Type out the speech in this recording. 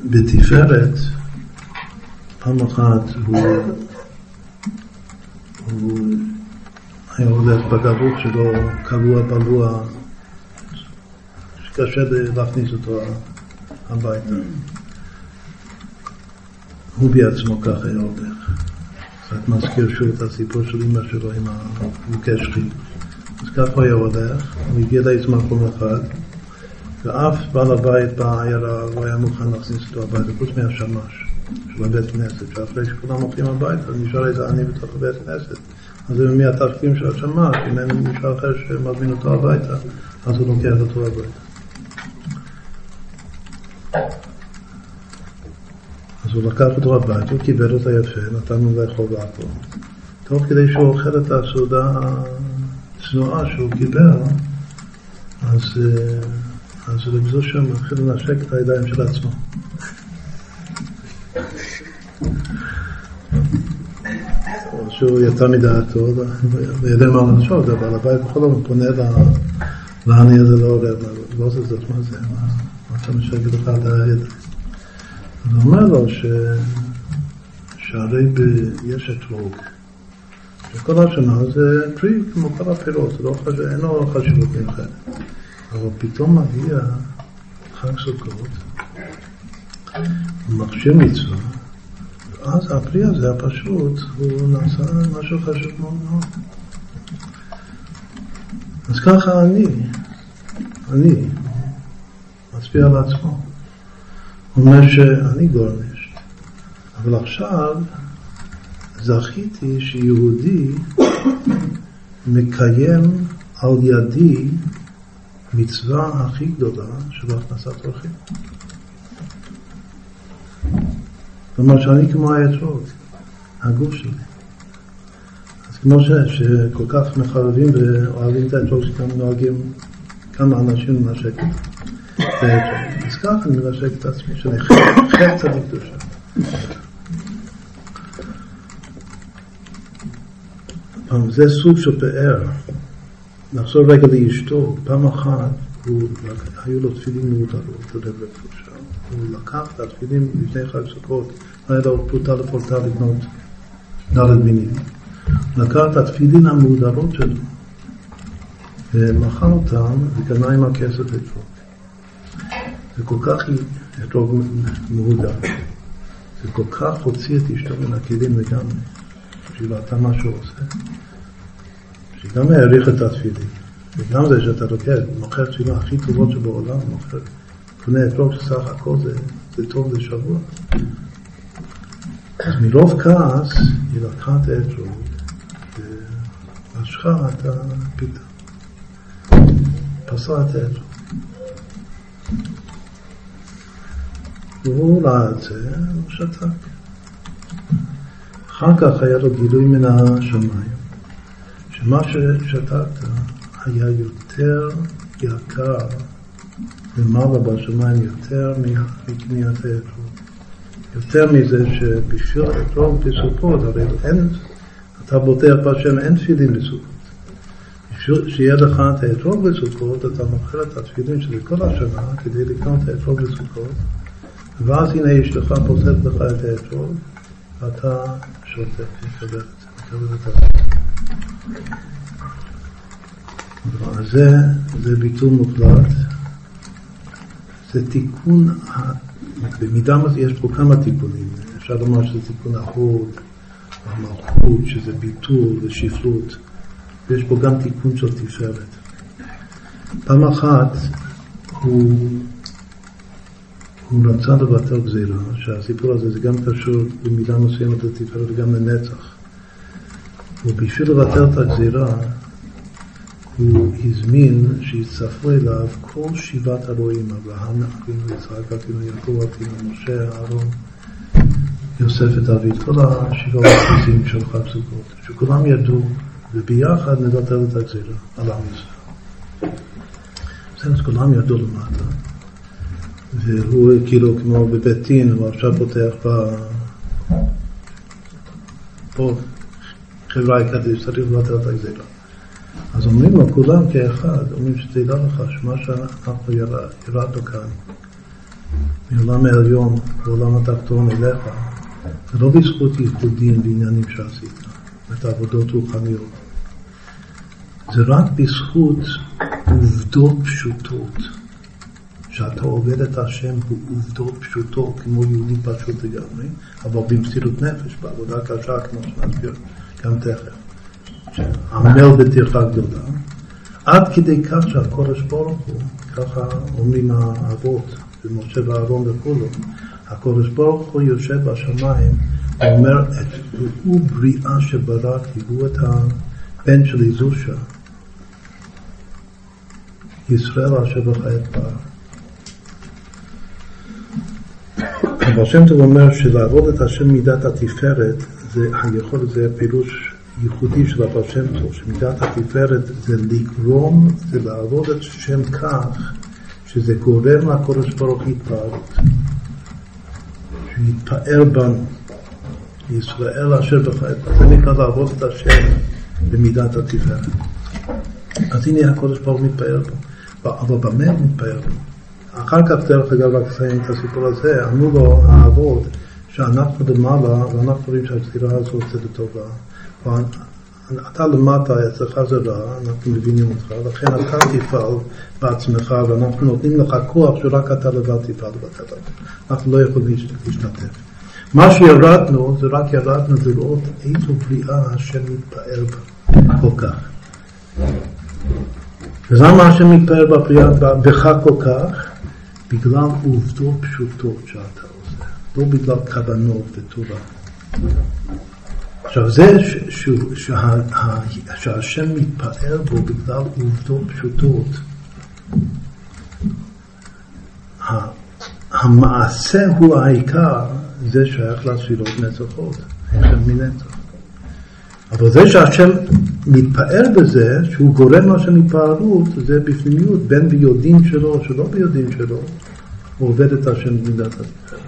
בתפארת, פעם אחת הוא, הוא היה הולך בגבות שלו קבוע בלוע, שקשה להכניס אותו הביתה. הוא בעצמו ככה היה הולך. קצת מזכיר שוב את הסיפור של אמא שלו עם המוקש. אז ככה הוא היה הולך, הוא הגיע לאיזה מקום אחד, ואף בעל הבית בעיירה לא היה מוכן להכניס אותו הביתה, חוץ מהשמש של הבית כנסת, שאחרי שכולם הולכים הביתה, נשאר איזה עני בתוך הבית כנסת. אז זה מהתפקידים של השמש, אם אין מישהו אחר שמזמין אותו הביתה, אז הוא לוקח אותו הביתה. אז הוא לקח אותו הביתה, הוא קיבל אותה יפה, נתן לו לאכול והכל. תוך כדי שהוא אוכל את הסעודה הצנועה שהוא קיבל, אז, אה, אז רב זושר מתחיל לנשק את הידיים של עצמו. שהוא יצא מדעתו, ויודע מה לנשוק, אבל הבית בכל זאת פונה לעני הזה לא עולה, לא עושה זאת, מה זה, מה אתה משגע לך את הידיים? אז הוא אומר לו ש... שהרי. יש אתרוג, שכל השנה זה פרי כמו כל הפירות, לא חש... אין לו חשיבות מיוחדת. אבל פתאום מגיע חג סוכות, מכשיר מצווה, ואז הפרי הזה הפשוט, הוא נעשה משהו חשוב מאוד מאוד. אז ככה אני, אני, מצביע על עצמו. הוא אומר שאני גורנישט, אבל עכשיו זכיתי שיהודי מקיים על ידי מצווה הכי גדולה של הכנסת אורחים. כלומר שאני כמו האתרוג, הגוף שלי. אז כמו ש, שכל כך מחרבים ואוהבים את האתרוג שגם נוהגים כמה אנשים לנשק את האתרוג. אז ככה אני מנשק את עצמי, שאני חלק צדיק קדושה. זה סוג של פאר. נחזור רגע לאשתו, פעם אחת הוא, היו לו תפילין מאותרות, אתה יודע איפה שם. הוא לקח את התפילין לפני חג סוכות, היה לו פרוטה לפורטה לקנות דלת מינים. לקח את התפילין המהודרות שלו ומכר אותם וקנה עם הכסף אתרוג. זה כל כך אתרוג מהודר. זה כל כך הוציא את אשתו מן הכלים לגמרי, בשביל אתה מה שהוא עושה. שגם העריך את התפילין, וגם זה שאתה לוקח, מוכר תפילה הכי טובות שבעולם, מוכר, קונה אתרוג שסך הכל זה, זה טוב לשבוע. אז מרוב כעס היא לקחה את האתרוג ומשכה את הפיתה. פסעה את האתרוג. והוא ראה את זה, הוא שתק. אחר כך היה לו גילוי מן השמיים, שמה ששתקת היה יותר יקר למעלה בשמיים, יותר מקניית האתרוג. יותר מזה שבשביל אתרוג בסוכות, הרי אין, אתה בוטח בהשם, אין תפילין בסוכות. בשביל שיהיה לך את האתרוג בסוכות, אתה מוכר את התפילין של כל השנה כדי לקנות את האתרוג בסוכות, ואז הנה אשתך פוסט לך את האתרוג, ואתה שותק, מקבל את זה, זה. זה, ביטול מוחלט, זה תיקון במידה מסוימת יש פה כמה תיקונים, אפשר לומר שזה תיקון ההוד, המלכות, שזה ביטול ושפלות, ויש פה גם תיקון של תפארת. פעם אחת הוא, הוא רצה לבטל גזירה, שהסיפור הזה זה גם קשור במידה מסוימת לתפארת וגם לנצח. ובשביל לבטל את הגזירה הוא הזמין שיצטרפו אליו כל שבעת הרועים, אברהם, אבינו, יצחק, אבינו, יעקב, אבינו, משה, אהרון, יוסף ודוד, כל השבעה האחוזים של חג סוכות, שכולם ידעו, וביחד נבטל את הגזירה על עם ישראל. בסדר, כולם ידעו למטה, והוא כאילו כמו בבית דין, הוא עכשיו פותח. פה חברה קדיש, צריך לבטל את הגזירה. אז אומרים לו כולם כאחד, אומרים שתדע לך שמה שאנחנו ירדנו כאן, מעולם העליון לעולם התחתון אליך, זה לא בזכות ייחודים ועניינים שעשית, את העבודות רוחניות. זה רק בזכות עובדות פשוטות. שאתה עובד את השם הוא עובדות פשוטות, כמו יהודי פשוט לגמרי, אבל במסירות נפש, בעבודה קשה, כמו שנסביר גם תכף. עמל בטרחה גדולה, עד כדי כך שהקודש ברוך הוא, ככה אומרים האבות, ומשה ואהרון וכולו, הקודש ברוך הוא יושב בשמיים, אומר, הוא בריאה שבראתי, הוא את הבן שלי זושה, ישראל אשר בחיית בר. אבל שם טוב אומר שלעבוד את השם מידת התפארת, זה היכולת, זה פירוש ייחודי של הבעל שם טוב, שמידת התפארת זה לגרום, זה לעבוד את השם כך, שזה גורם לקודש ברוך התפארות. שיתפאר בנו, ישראל אשר בחיית, זה נקרא לעבוד את השם במידת התפארת. אז הנה הקודש ברוך מתפאר בו, אבל במה הוא מתפאר בו? אחר כך, דרך אגב, רק אסיים את הסיפור הזה, אמרו לו האבות שאנחנו למעלה ואנחנו רואים שהסתירה הזאת זה לטובה. אתה למטה, אצלך זה רע, אנחנו מבינים אותך, לכן אתה תפעל בעצמך ואנחנו נותנים לך כוח שרק אתה לבד תפעל בקטע. אנחנו לא יכולים להשתתף. מה שירדנו, זה רק ירדנו לראות איזו בריאה השם מתפאר בה כל כך. ולמה השם מתפאר בך כל כך? בגלל עובדות פשוטות שאתה עושה, לא בגלל כוונות וטובה. עכשיו זה ש, ש, שה, שהשם מתפאר בו בגלל עובדות פשוטות, המעשה הוא העיקר, זה שייך לספירות נצחות, החל מנצח. אבל זה שהשם מתפאר בזה, שהוא גורם לשם התפארות, זה בפנימיות, בין ביודעים שלו או שלא ביודעים שלו, הוא עובד את השם במידת התפארת.